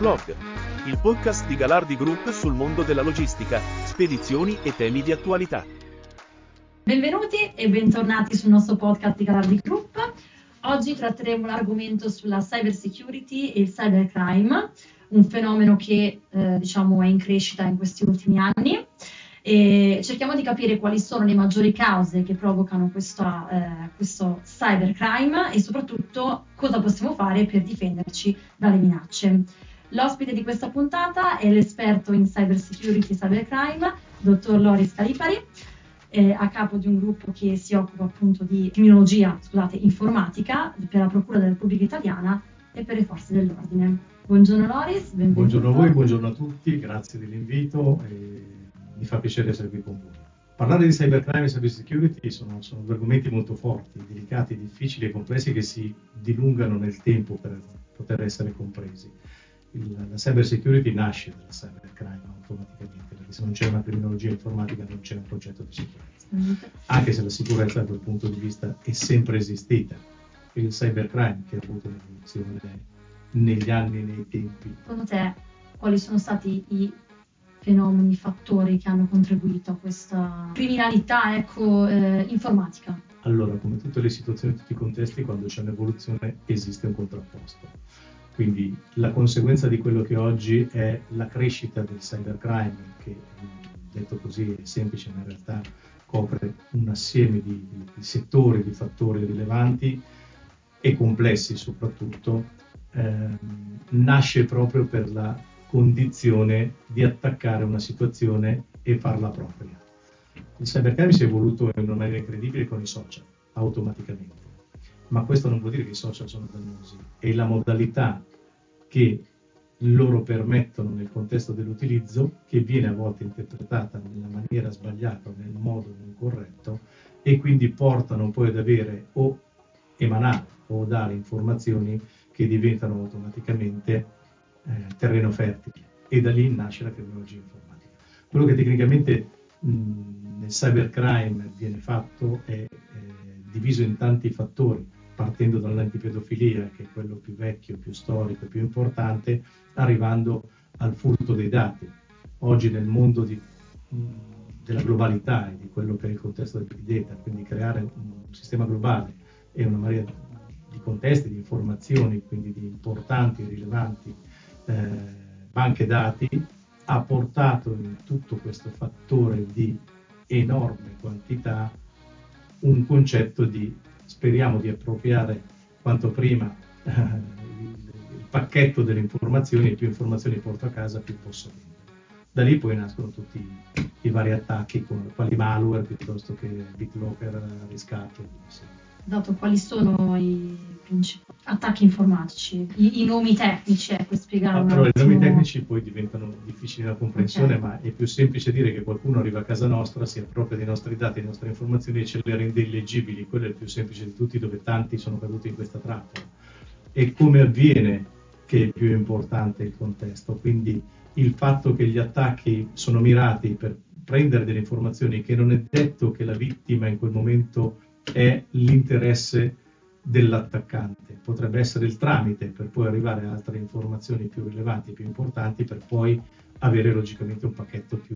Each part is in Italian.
Blog, il podcast di Galardi Group sul mondo della logistica, spedizioni e temi di attualità. Benvenuti e bentornati sul nostro podcast di Galardi Group. Oggi tratteremo l'argomento sulla cyber security e il cybercrime, un fenomeno che eh, diciamo è in crescita in questi ultimi anni. E cerchiamo di capire quali sono le maggiori cause che provocano questa, eh, questo cybercrime e soprattutto cosa possiamo fare per difenderci dalle minacce. L'ospite di questa puntata è l'esperto in cyber security e cybercrime, dottor Loris Calipari, eh, a capo di un gruppo che si occupa appunto di criminologia, scusate, informatica per la Procura della Repubblica Italiana e per le forze dell'ordine. Buongiorno Loris, benvenuto. Buongiorno a voi, buongiorno a tutti, grazie dell'invito. E mi fa piacere essere qui con voi. Parlare di cybercrime e cyber security sono, sono due argomenti molto forti, delicati, difficili e complessi che si dilungano nel tempo per poter essere compresi. Il, la cyber security nasce dalla cybercrime automaticamente, perché se non c'è una criminologia informatica non c'è un concetto di sicurezza. Mm-hmm. Anche se la sicurezza da quel punto di vista è sempre esistita. Il cybercrime che ha avuto un'evoluzione negli anni e nei tempi. Secondo te quali sono stati i fenomeni, fattori che hanno contribuito a questa criminalità ecco, eh, informatica? Allora, come tutte le situazioni, tutti i contesti, quando c'è un'evoluzione esiste un contrapposto. Quindi la conseguenza di quello che oggi è la crescita del cybercrime, che detto così è semplice, ma in realtà copre un assieme di, di, settori, di fattori rilevanti e complessi soprattutto, ehm, nasce proprio per la condizione di attaccare una situazione e farla propria. Il cybercrime si è evoluto in una maniera incredibile con i social, automaticamente. Ma questo non vuol dire che i social sono dannosi, è la modalità che loro permettono nel contesto dell'utilizzo, che viene a volte interpretata nella maniera sbagliata nel modo non corretto, e quindi portano poi ad avere o emanare o dare informazioni che diventano automaticamente eh, terreno fertile. E da lì nasce la criminologia informatica. Quello che tecnicamente mh, nel cybercrime viene fatto è eh, diviso in tanti fattori, partendo dall'antipedofilia, che è quello più vecchio, più storico, più importante, arrivando al furto dei dati. Oggi nel mondo di, mh, della globalità e di quello che è il contesto del big data, quindi creare un sistema globale e una marea di contesti, di informazioni, quindi di importanti e rilevanti eh, banche dati ha portato in tutto questo fattore di enorme quantità un concetto di speriamo di appropriare quanto prima eh, il, pacchetto delle informazioni più informazioni porto a casa più posso vendere. Da lì poi nascono tutti i, i vari attacchi con quali malware piuttosto che BitLocker, riscatto e così dato quali sono i principali attacchi informatici, i, i nomi tecnici, ecco, spiegare ah, però i nomi tecnici poi diventano difficili da comprensione, okay. ma è più semplice dire che qualcuno arriva a casa nostra, si appropria dei nostri dati, delle nostre informazioni e ce le rende illeggibili, quello è il più semplice di tutti, dove tanti sono caduti in questa trappola. E come avviene che è più importante il contesto, quindi il fatto che gli attacchi sono mirati per prendere delle informazioni che non è detto che la vittima in quel momento è l'interesse dell'attaccante, potrebbe essere il tramite per poi arrivare a altre informazioni più rilevanti, più importanti, per poi avere logicamente un pacchetto più,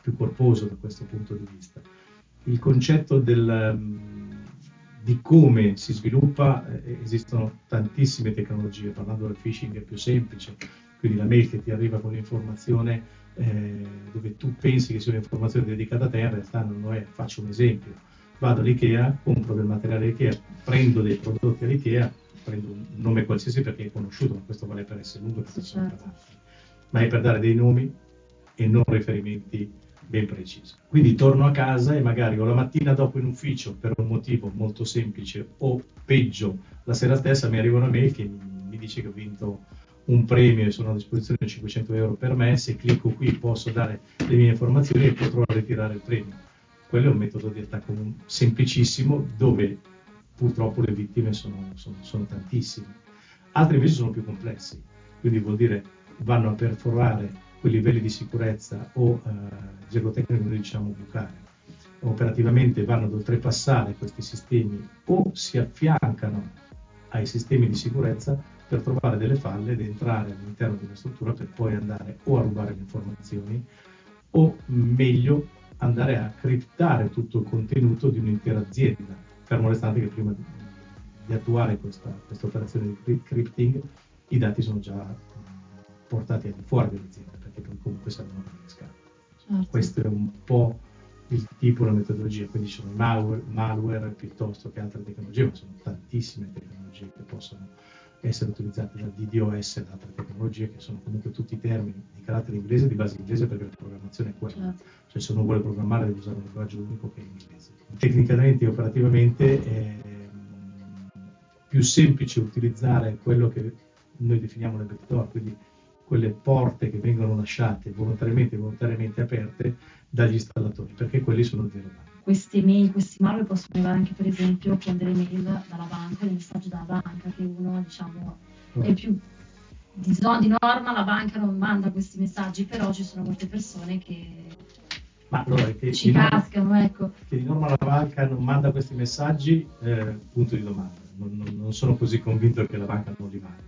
più corposo da questo punto di vista. Il concetto del, mm, di come si sviluppa, eh, esistono tantissime tecnologie, parlando del phishing è più semplice, quindi la mail che ti arriva con l'informazione eh, dove tu pensi che sia un'informazione dedicata a te, in realtà non lo è. Faccio un esempio vado all'IKEA, compro del materiale IKEA, prendo dei prodotti all'IKEA, prendo un nome qualsiasi perché è conosciuto, ma questo vale per essere lungo e per essere certo. ma è per dare dei nomi e non riferimenti ben precisi. Quindi torno a casa e magari o la mattina dopo in ufficio per un motivo molto semplice o peggio la sera stessa mi arriva una mail che mi dice che ho vinto un premio e sono a disposizione di 500 euro per me, se clicco qui posso dare le mie informazioni e potrò ritirare il premio quello è un metodo di attacco semplicissimo dove purtroppo le vittime sono, sono, sono tantissime. Altri invece sono più complessi, quindi vuol dire vanno a perforare quei livelli di sicurezza o eh, gergotecnico noi diciamo bucare. Operativamente vanno ad oltrepassare questi sistemi o si affiancano ai sistemi di sicurezza per trovare delle falle ed entrare all'interno di una struttura per poi andare o a rubare le informazioni o meglio andare a criptare tutto il contenuto di un'intera azienda, fermo restante che prima di attuare questa, questa operazione di crypting i dati sono già portati al di fuori dell'azienda perché poi comunque servono per le scale. Certo. Questo è un po' il tipo, la metodologia, quindi ci sono malware, malware piuttosto che altre tecnologie, ma sono tantissime tecnologie che possono essere utilizzate da DDoS e da altre tecnologie che sono comunque tutti termini di carattere inglese, di base inglese perché la programmazione è quella, certo. cioè se uno vuole programmare deve usare un linguaggio unico che è inglese. Tecnicamente e operativamente è più semplice utilizzare quello che noi definiamo le backdoor, quindi quelle porte che vengono lasciate volontariamente e volontariamente aperte dagli installatori, perché quelli sono zero. Queste mail, questi malware possono arrivare anche per esempio prendere mail dalla banca, dei messaggi dalla banca, che uno diciamo oh. è più di, di norma la banca non manda questi messaggi, però ci sono molte persone che ma allora, che ci cascano, norma, ecco. Che di norma la banca non manda questi messaggi, eh, punto di domanda. Non, non, non, sono così convinto che la banca non li mandi.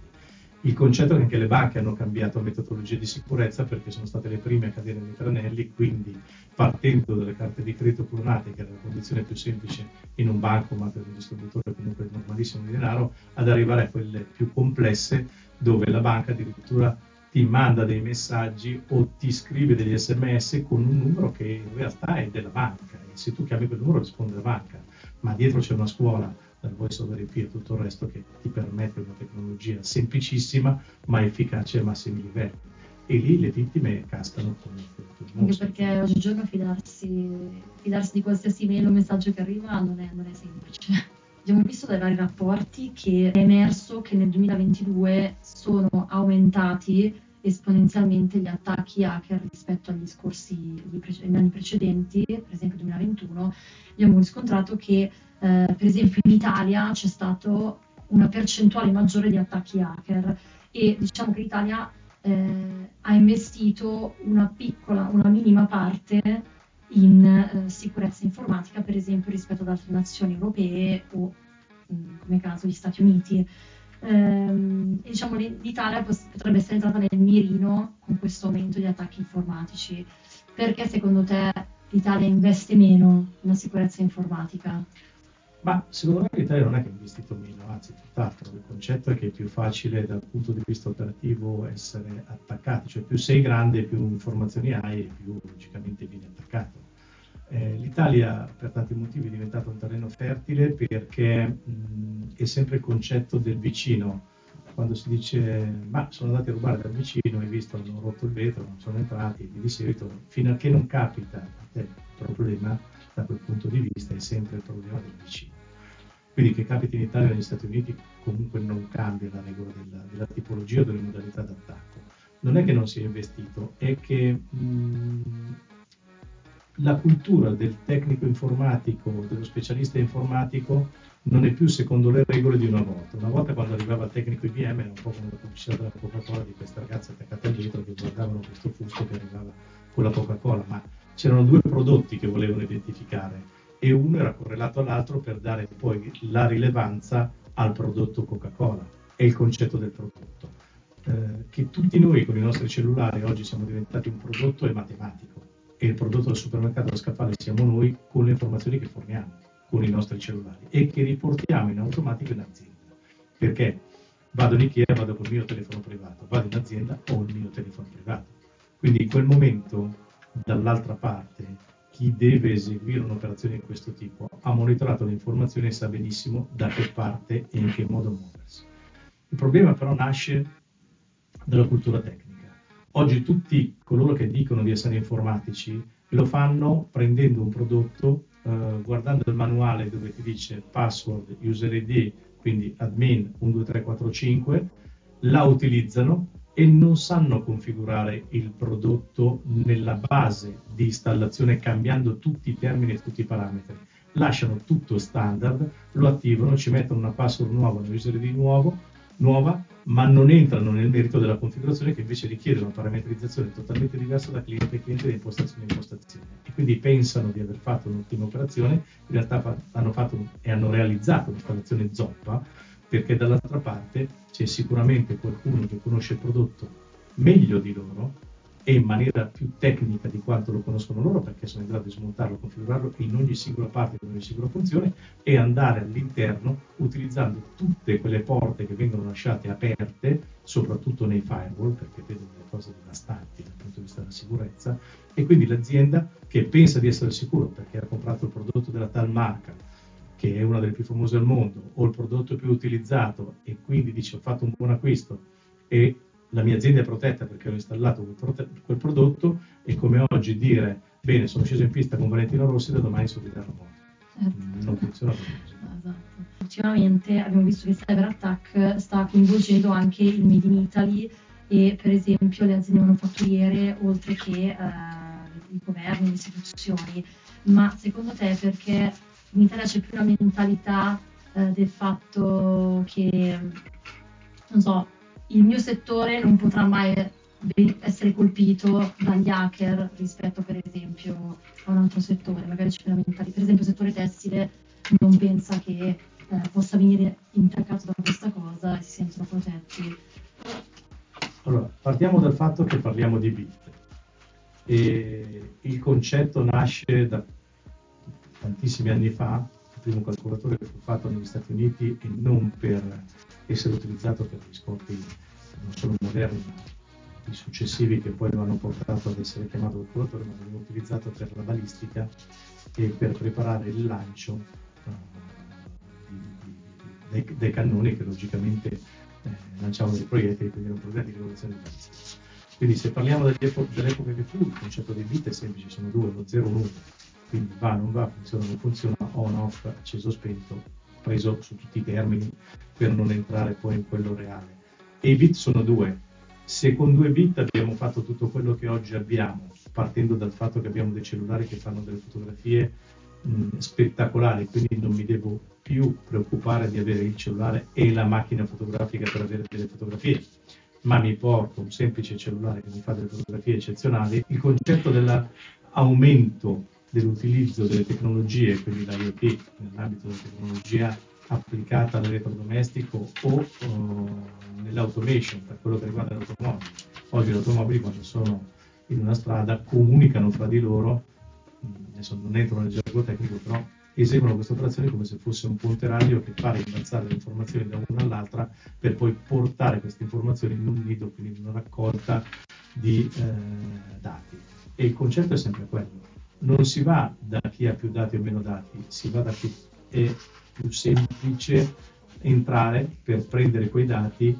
Il concetto è che anche le banche hanno cambiato metodologie di sicurezza perché sono state le prime a cadere nei tranelli, quindi partendo dalle carte di credito clonate, che era la condizione più semplice in un banco, ma per un distributore comunque normalissimo di denaro, ad arrivare a quelle più complesse dove la banca addirittura ti manda dei messaggi o ti scrive degli sms con un numero che in realtà è della banca. E se tu chiami quel numero risponde la banca, ma dietro c'è una scuola dal voice over IP e tutto il resto che ti permette una tecnologia semplicissima ma efficace a massimi livelli. E lì le vittime cascano come Anche perché oggigiorno fidarsi, fidarsi, di qualsiasi mail o messaggio che arriva non è, non è semplice. Abbiamo visto dai vari rapporti che è emerso che nel 2022 sono aumentati esponenzialmente gli attacchi hacker rispetto agli scorsi agli anni precedenti, per esempio 2021, abbiamo riscontrato che eh, per esempio in Italia c'è stata una percentuale maggiore di attacchi hacker e diciamo che l'Italia eh, ha investito una piccola, una minima parte in eh, sicurezza informatica, per esempio rispetto ad altre nazioni europee o mh, mm, come caso gli Stati Uniti ehm, diciamo l'Italia potrebbe essere entrata nel mirino con questo aumento di attacchi informatici. Perché secondo te l'Italia investe meno nella sicurezza informatica? Ma secondo me l'Italia non è che ha investito meno, anzi tutt'altro, il concetto è che è più facile dal punto di vista operativo essere attaccati, cioè più sei grande, più informazioni hai e più logicamente vieni attaccato. Eh, L'Italia per tanti motivi è diventato un terreno fertile perché mh, è sempre il concetto del vicino. Quando si dice ma sono andati a rubare dal vicino, hai visto, hanno rotto il vetro, non sono entrati, di seguito fino a che non capita a te il problema, da quel punto di vista è sempre il problema del vicino. Quindi che capiti in Italia o negli Stati Uniti comunque non cambia la regola della, della tipologia o delle modalità d'attacco. Non è che non si è investito, è che mh, la cultura del tecnico informatico, dello specialista informatico, non è più secondo le regole di una volta. Una volta quando arrivava il tecnico IBM era un po' come la pubblicità della Coca-Cola di queste ragazze attaccate al dietro che guardavano questo fusto che arrivava con la Coca-Cola, ma c'erano due prodotti che volevano identificare e uno era correlato all'altro per dare poi la rilevanza al prodotto Coca-Cola e il concetto del prodotto. Eh, che tutti noi con i nostri cellulari oggi siamo diventati un prodotto è matematico e il prodotto del supermercato da scaffale siamo noi con le informazioni che forniamo con i nostri cellulari e che riportiamo in automatico in azienda. Perché vado in Ikea, vado col mio telefono privato, vado in azienda, ho il mio telefono privato. Quindi in quel momento, dall'altra parte, chi deve eseguire un'operazione di questo tipo ha monitorato le informazioni e sa benissimo da che parte e in che modo muoversi. Il problema però nasce dalla cultura tecnica. Oggi tutti coloro che dicono di essere informatici lo fanno prendendo un prodotto, eh, guardando il manuale dove ti dice password, user ID, quindi admin 12345, la utilizzano e non sanno configurare il prodotto nella base di installazione cambiando tutti i termini e tutti i parametri. Lasciano tutto standard, lo attivano, ci mettono una password nuova, un user ID nuovo, nuova, ma non entrano nel merito della configurazione che invece richiede una parametrizzazione totalmente diversa da cliente a cliente, da impostazione a impostazione. E quindi pensano di aver fatto un'ottima operazione, in realtà hanno fatto e hanno realizzato un'installazione zoppa perché dall'altra parte c'è sicuramente qualcuno che conosce il prodotto meglio di loro e in maniera più tecnica di quanto lo conoscono loro perché sono in grado di smontarlo, configurarlo in ogni singola parte, in ogni singola funzione e andare all'interno utilizzando tutte quelle porte che vengono lasciate aperte, soprattutto nei firewall, perché vedono delle cose devastanti dal punto di vista della sicurezza, e quindi l'azienda che pensa di essere sicuro perché ha comprato il prodotto della tal marca, che è una delle più famose al mondo, o il prodotto più utilizzato e quindi dice ho fatto un buon acquisto e la mia azienda è protetta perché ho installato quel, quel prodotto e come oggi dire bene sono sceso in pista con Valentino Rossi da domani sono di morto certo. non funziona così esatto. ultimamente abbiamo visto che il cyber attack sta coinvolgendo anche il Made in Italy e per esempio le aziende manufatturiere oltre che uh, i governi, le istituzioni ma secondo te perché in Italia c'è più una mentalità uh, del fatto che non so il mio settore non potrà mai essere colpito dagli hacker rispetto per esempio a un altro settore, magari c'è una mentalità, per esempio il settore tessile non pensa che eh, possa venire intaccato da questa cosa e si sentono protetti. Allora, partiamo dal fatto che parliamo di bit. E il concetto nasce da tantissimi anni fa, il primo calcolatore fu fatto negli Stati Uniti e non per essere utilizzato per gli scopi non solo moderni, ma i successivi che poi lo hanno portato ad essere chiamato calcolatore, ma veniva utilizzato per la balistica e per preparare il lancio uh, dei, dei, cannoni che logicamente eh, lanciavano dei proiettili, quindi erano programmi di rivoluzione di balistica. Quindi se parliamo dell'epoca che fu, il concetto dei bit è semplice, sono due, lo 0 e 1, quindi va, non va, funziona, non funziona, on, off, acceso, spento, preso su tutti i termini per non entrare poi in quello reale. E i bit sono due. Se con due bit abbiamo fatto tutto quello che oggi abbiamo, partendo dal fatto che abbiamo dei cellulari che fanno delle fotografie mh, spettacolari, quindi non mi devo più preoccupare di avere il cellulare e la macchina fotografica per avere delle fotografie, ma mi porto un semplice cellulare che mi fa delle fotografie eccezionali, il concetto dell'aumento dell'utilizzo delle tecnologie, quindi l'IoT nell'ambito della tecnologia applicata all'elettrodomestico o uh, nell'automation per quello che riguarda le automobili. Oggi le automobili quando sono in una strada comunicano fra di loro, adesso non entro nel gergo tecnico, però eseguono queste operazioni come se fosse un ponte radio che fa rimbalzare le informazioni da una all'altra per poi portare queste informazioni in un nido, quindi in una raccolta di eh, dati. E il concetto è sempre quello non si va da chi ha più dati o meno dati, si va da chi è più semplice entrare per prendere quei dati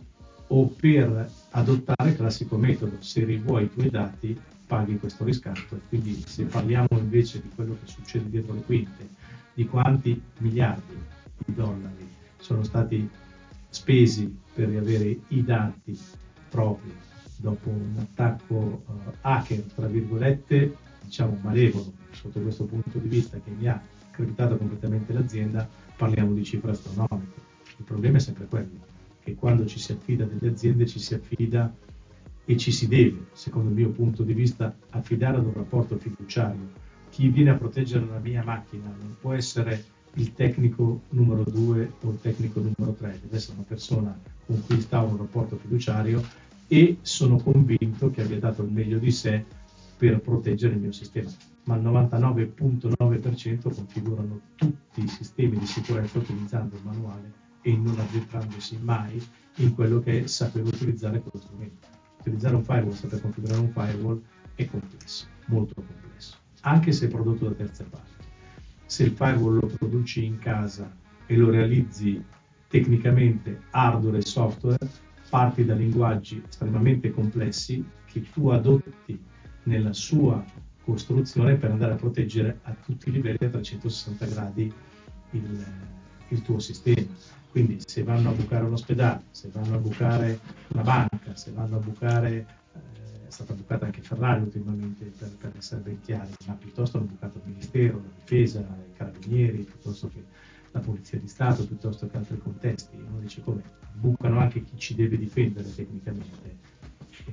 o per adottare il classico metodo, se rivuoi i tuoi dati paghi questo riscatto. Quindi se parliamo invece di quello che succede dietro le quinte, di quanti miliardi di dollari sono stati spesi per riavere i dati propri dopo un attacco uh, hacker, tra virgolette, diciamo malevolo sotto questo punto di vista che mi ha accreditato completamente l'azienda, parliamo di cifre astronomiche. Il problema è sempre quello, che quando ci si affida delle aziende ci si affida e ci si deve, secondo il mio punto di vista, affidare ad un rapporto fiduciario. Chi viene a proteggere la mia macchina non può essere il tecnico numero 2 o il tecnico numero 3, deve essere una persona con cui sta un rapporto fiduciario e sono convinto che abbia dato il meglio di sé per proteggere il mio sistema, ma il 99.9% configurano tutti i sistemi di sicurezza utilizzando il manuale e non addentrandosi mai in quello che sapeva utilizzare quello strumento. Utilizzare un firewall, saper configurare un firewall è complesso, molto complesso, anche se prodotto da terze parti. Se il firewall lo produci in casa e lo realizzi tecnicamente hardware e software, parti da linguaggi estremamente complessi che tu adotti nella sua costruzione per andare a proteggere a tutti i livelli a 360 gradi il, il tuo sistema. Quindi se vanno a bucare un ospedale, se vanno a bucare una banca, se vanno a bucare, eh, è stata bucata anche Ferrari ultimamente per, per, essere ben chiari, ma piuttosto hanno bucato il Ministero, la Difesa, i Carabinieri, piuttosto che la Polizia di Stato, piuttosto che altri contesti. Uno dice come bucano anche chi ci deve difendere tecnicamente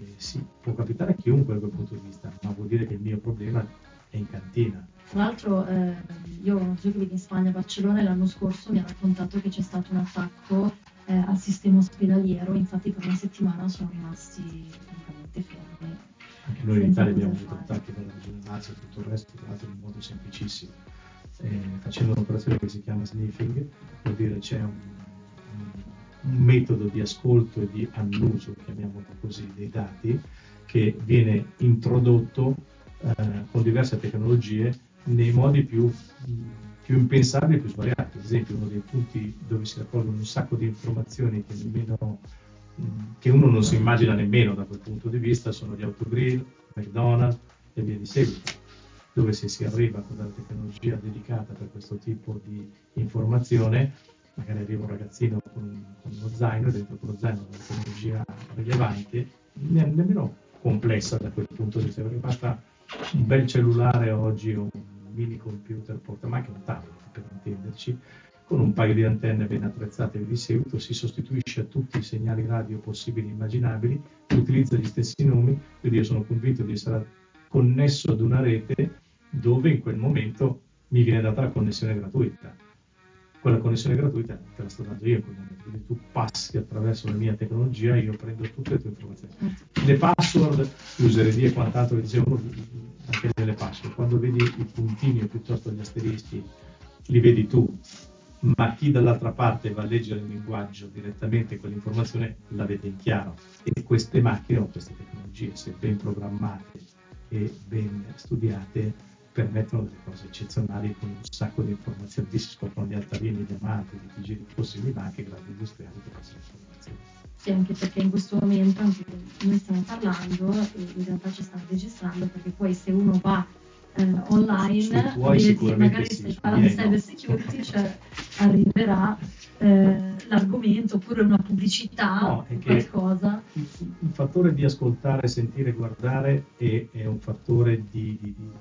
eh, sì, può capitare a chiunque da quel punto di vista, ma vuol dire che il mio problema è in cantina. Tra l'altro eh, io ho zio che vive in Spagna, a Barcellona, e l'anno scorso mi ha raccontato che c'è stato un attacco eh, al sistema ospedaliero, infatti per una settimana sono rimasti praticamente fermi. Anche noi in Italia abbiamo avuto attacchi dalla regione Lazio e tutto il resto, tra l'altro in modo semplicissimo. Eh, facendo un'operazione che si chiama sniffing, vuol dire c'è un, un, metodo di ascolto e di annuso, chiamiamolo così, dei dati che viene introdotto eh, con diverse tecnologie nei modi più, più impensabili e più svariati. Ad esempio, uno dei punti dove si raccolgono un sacco di informazioni che, nemmeno, che uno non si immagina nemmeno da quel punto di vista sono gli autogrill, McDonald's e via di seguito, dove se si arriva con la tecnologia dedicata per questo tipo di informazione, magari arriva un ragazzino con, con uno zaino dentro quello zaino una tecnologia rilevante, nemmeno complessa da quel punto di vista, perché basta un bel cellulare oggi o un mini computer, porta ma anche un tablet per intenderci, con un paio di antenne ben attrezzate di seguito si sostituisce a tutti i segnali radio possibili e immaginabili, utilizza gli stessi nomi, quindi io sono convinto di essere connesso ad una rete dove in quel momento mi viene data la connessione gratuita. Quella connessione gratuita te la sto dando io quindi tu passi attraverso la mia tecnologia, io prendo tutte le tue informazioni. Le password, l'useredia e quant'altro che dicevano anche delle password, quando vedi i puntini o piuttosto gli asterischi, li vedi tu, ma chi dall'altra parte va a leggere il linguaggio direttamente quell'informazione la vede in chiaro. E queste macchine o queste tecnologie, se ben programmate e ben studiate, permettono delle cose eccezionali con un sacco di informazioni. Lì si scoprono gli altarini, diamanti, di giri possibili, ma anche gradi industriali per queste informazioni. Sì, anche perché in questo momento anche noi stiamo parlando e in realtà ci stanno registrando perché poi se uno va eh, online vedi magari sì, se parla di cyber security cioè, arriverà eh, l'argomento oppure una pubblicità no, qualcosa. Il, il, fattore di ascoltare, sentire, guardare è, è un fattore di, di, di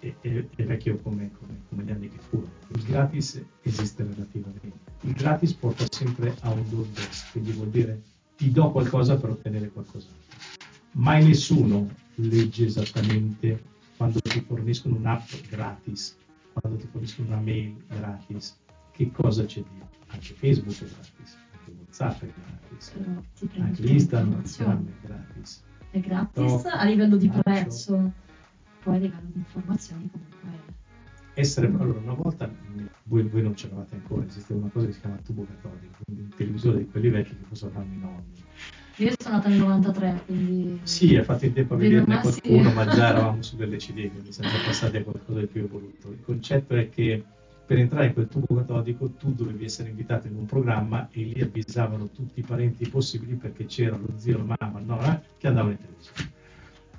è, è, è, vecchio come, come, come, gli anni che furono. Il gratis esiste relativamente. Il gratis porta sempre a un do best, quindi vuol dire ti do qualcosa per ottenere qualcos'altro. Mai nessuno legge esattamente quando ti forniscono un'app gratis, quando ti forniscono una mail gratis, che cosa c'è dietro. Anche Facebook è gratis, anche WhatsApp è gratis, anche Instagram è gratis. È gratis a livello di prezzo poi di informazioni comunque essere allora una volta voi, voi non c'eravate ancora esisteva una cosa che si chiama tubo catodico quindi un televisore di quelli vecchi che cosa fanno i nonni? Io sono nata nel 93 quindi sì ha fatto in tempo a vederne qualcuno ma già eravamo su delle CD quindi siamo passati a qualcosa di più evoluto. Il concetto è che per entrare in quel tubo catodico tu dovevi essere invitato in un programma e lì avvisavano tutti i parenti possibili perché c'era lo zio, la mamma, no, eh, che andavano in televisione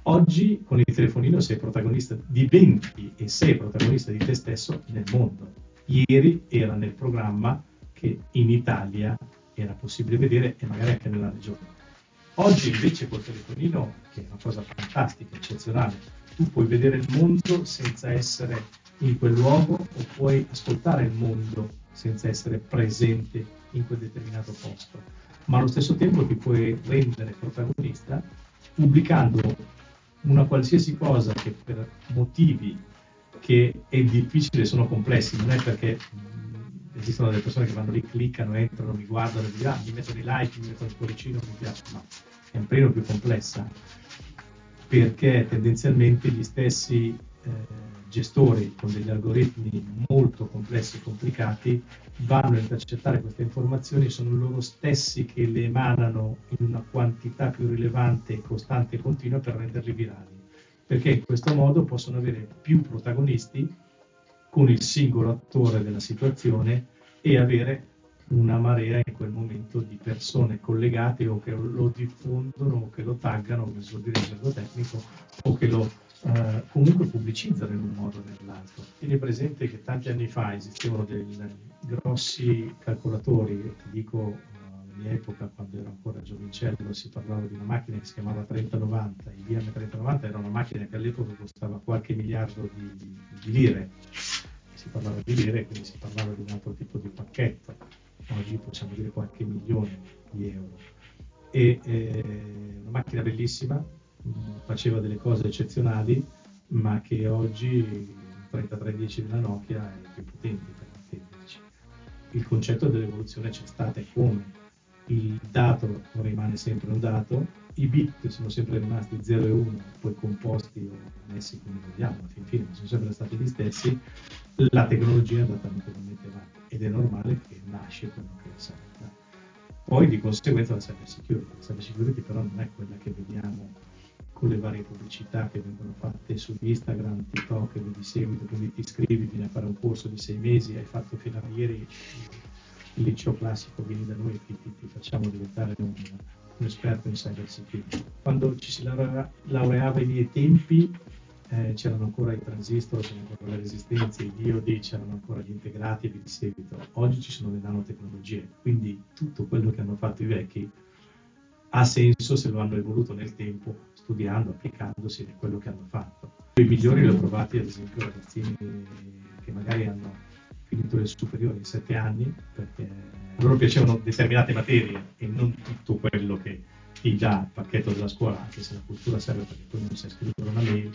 Oggi con il telefonino sei protagonista, diventi e sei protagonista di te stesso nel mondo. Ieri era nel programma che in Italia era possibile vedere e magari anche nella regione. Oggi invece col telefonino, che è una cosa fantastica, eccezionale, tu puoi vedere il mondo senza essere in quel luogo o puoi ascoltare il mondo senza essere presente in quel determinato posto, ma allo stesso tempo ti puoi rendere protagonista pubblicando una qualsiasi cosa che per motivi che è difficile sono complessi, non è perché mh, esistono delle persone che vanno lì, cliccano, entrano, mi guardano, mi, ah, mi mettono i like, mi mettono il cuoricino, mi piace, no, è un pelino più complessa perché tendenzialmente gli stessi gestori con degli algoritmi molto complessi e complicati vanno a intercettare queste informazioni, sono loro stessi che le emanano in una quantità più rilevante, costante e continua per renderli virali, perché in questo modo possono avere più protagonisti con il singolo attore della situazione e avere una marea in quel momento di persone collegate o che lo diffondono o che lo taggano, come si vuol dire in gergo tecnico, o che lo eh, comunque pubblicizzano in un modo o nell'altro. Tieni presente che tanti anni fa esistevano dei grossi calcolatori, ti dico alla mia epoca quando ero ancora giovincello si parlava di una macchina che si chiamava 3090, IBM 3090 era una macchina che all'epoca costava qualche miliardo di, di lire, si parlava di lire quindi si parlava di un altro tipo di pacchetto oggi possiamo dire qualche milione di euro. E eh, una macchina bellissima, faceva delle cose eccezionali, ma che oggi il 3310 della Nokia è più potente. Il concetto dell'evoluzione c'è stata e come il dato rimane sempre un dato, i bit sono sempre rimasti 0 e 1, poi composti o messi come vogliamo, alla fin fine sono sempre stati gli stessi, la tecnologia è andata notevolmente avanti ed è normale che nasce quello che è. Poi di conseguenza la cyber security, la cyber security però non è quella che vediamo con le varie pubblicità che vengono fatte su Instagram, TikTok, che di seguito, quindi ti iscrivi, vieni a fare un corso di sei mesi, hai fatto fino a ieri il liceo classico, vieni da noi e ti, ti, ti facciamo diventare un, un, esperto in cyber security. Quando ci si laureava, ai miei tempi eh, c'erano ancora i transistor, c'erano ancora le resistenze, i diodi, c'erano ancora gli integrati e di seguito. Oggi ci sono le nanotecnologie, quindi tutto quello che hanno fatto i vecchi ha senso se lo hanno evoluto nel tempo, studiando, applicandosi a quello che hanno fatto. I migliori li ho trovati, ad esempio, ragazzini che magari hanno finito le superiori in sette anni, perché a loro piacevano determinate materie e non tutto quello che ti dà il pacchetto della scuola, anche se la cultura serve perché poi non sai scrivere una mail,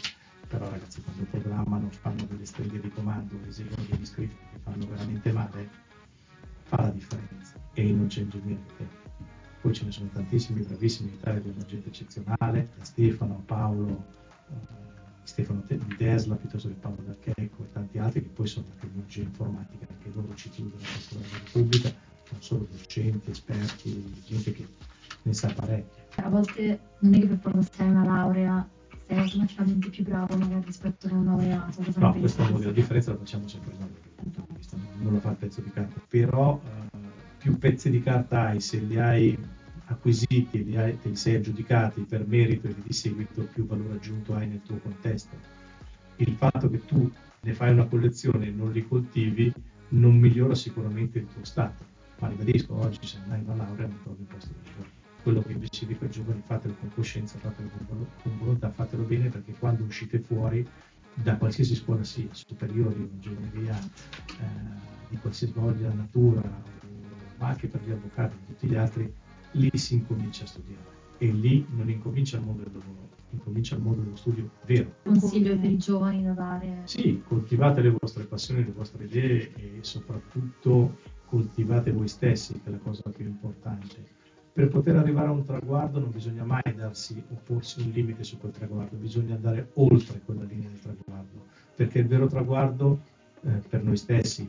però ragazzi quando programmano, fanno delle stringhe di comando, eseguono degli script che fanno veramente male, fa la differenza e non c'è ingegnere che poi ce ne sono tantissimi bravissimi in Italia, abbiamo gente eccezionale, Stefano, Paolo, eh, Stefano di Tesla, piuttosto che Paolo D'Archeco e tanti altri che poi sono la tecnologia informatica, anche loro ci chiudono la scuola della Repubblica, non solo docenti, esperti, gente che ne sa parecchio. A volte non è che per forza sei una laurea sei automaticamente più bravo magari rispetto a un laureato. No, questa è la differenza la facciamo sempre noi, non lo fa il pezzo di carta, però uh, più pezzi di carta hai, se li hai acquisiti e li, hai, li sei aggiudicati per merito e di seguito, più valore aggiunto hai nel tuo contesto. Il fatto che tu ne fai una collezione e non li coltivi non migliora sicuramente il tuo stato. Ma ribadisco, oggi se non hai una laurea non trovi un posto di lavoro. Quello che invece dico ai giovani, fatelo con coscienza, fatelo con, con volontà, fatelo bene perché quando uscite fuori da qualsiasi scuola sia, superiori, ingegneria, eh, di qualsiasi voglia, natura, ma anche per gli avvocati e tutti gli altri, lì si incomincia a studiare e lì non incomincia il mondo del lavoro, incomincia il mondo dello studio vero. Consiglio per i giovani da dare? Sì, coltivate le vostre passioni, le vostre idee e soprattutto coltivate voi stessi, che è la cosa più importante. Per poter arrivare a un traguardo non bisogna mai darsi o porsi un limite su quel traguardo, bisogna andare oltre quella linea del traguardo, perché il vero traguardo eh, per noi stessi,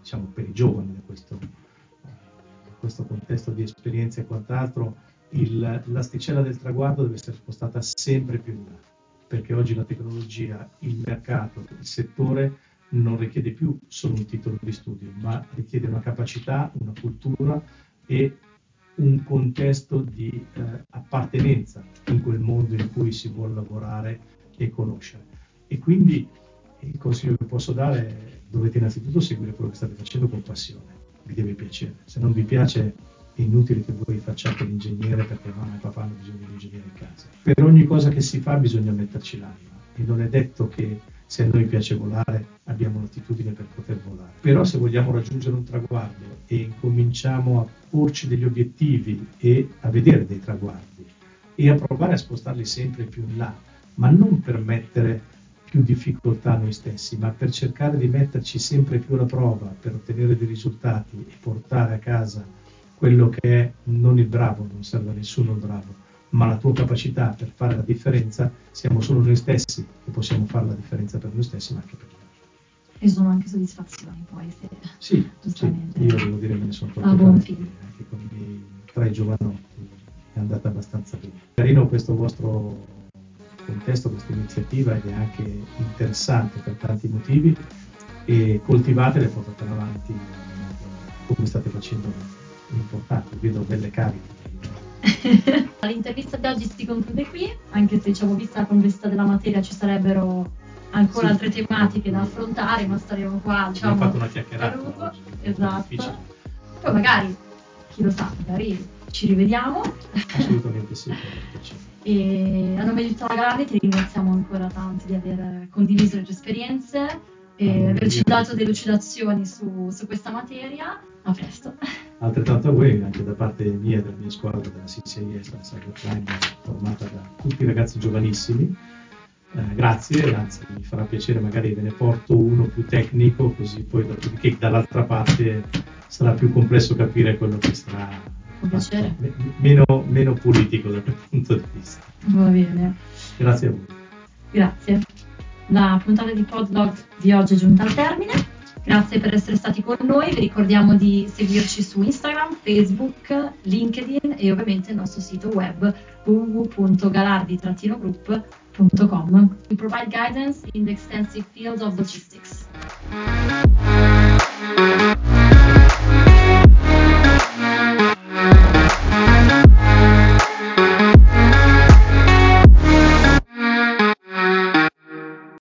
diciamo per i giovani da questo questo contesto di esperienze e quant'altro, il, l'asticella del traguardo deve essere spostata sempre più in là, perché oggi la tecnologia, il mercato, il settore non richiede più solo un titolo di studio, ma richiede una capacità, una cultura e un contesto di eh, appartenenza in quel mondo in cui si vuole lavorare e conoscere. E quindi il consiglio che posso dare è dovete innanzitutto seguire quello che state facendo con passione vi deve piacere. Se non vi piace è inutile che voi facciate l'ingegnere perché mamma e papà hanno bisogno di un ingegnere in casa. Per ogni cosa che si fa bisogna metterci l'anima e non è detto che se a noi piace volare abbiamo l'attitudine per poter volare. Però se vogliamo raggiungere un traguardo e incominciamo a porci degli obiettivi e a vedere dei traguardi e a provare a spostarli sempre più in là, ma non per mettere più difficoltà noi stessi, ma per cercare di metterci sempre più alla prova, per ottenere dei risultati e portare a casa quello che è non il bravo, non serve a nessuno il bravo, ma la tua capacità per fare la differenza, siamo solo noi stessi che possiamo fare la differenza per noi stessi, ma anche per gli altri. E sono anche soddisfazioni poi, se sì, sì, io devo dire me ne sono ah, portato anche con i miei tre giovanotti, è andata abbastanza bene. Carino questo vostro contesto questa iniziativa ed è anche interessante per tanti motivi e coltivatele e portatela avanti come state facendo l'importante, vedo belle cariche. L'intervista di oggi si conclude qui, anche se diciamo vista la complessità della materia ci sarebbero ancora sì, altre tematiche da affrontare, ma staremo qua diciamo, Abbiamo fatto una chiacchierata esatto. Poi magari, chi lo sa, magari ci rivediamo. Assolutamente sì, e a nome di tutta la Galardi ti ringraziamo ancora tanto di aver condiviso le tue esperienze e averci dato delucidazioni su, su questa materia. A presto. Altrettanto a voi, anche da parte mia e della mia squadra della CCIS, la Cybercrime, formata da tutti i ragazzi giovanissimi. Eh, grazie, anzi mi farà piacere magari ve ne porto uno più tecnico, così poi dopodiché dall'altra parte sarà più complesso capire quello che sta con piacere. Me- meno, meno politico dal mio punto di vista. Va bene, Grazie a voi. grazie. La puntata di Podlog di oggi è giunta al termine. Grazie per essere stati con noi. Vi ricordiamo di seguirci su Instagram, Facebook, LinkedIn e ovviamente il nostro sito web www.galardi-group.com. We provide guidance in the extensive field of logistics.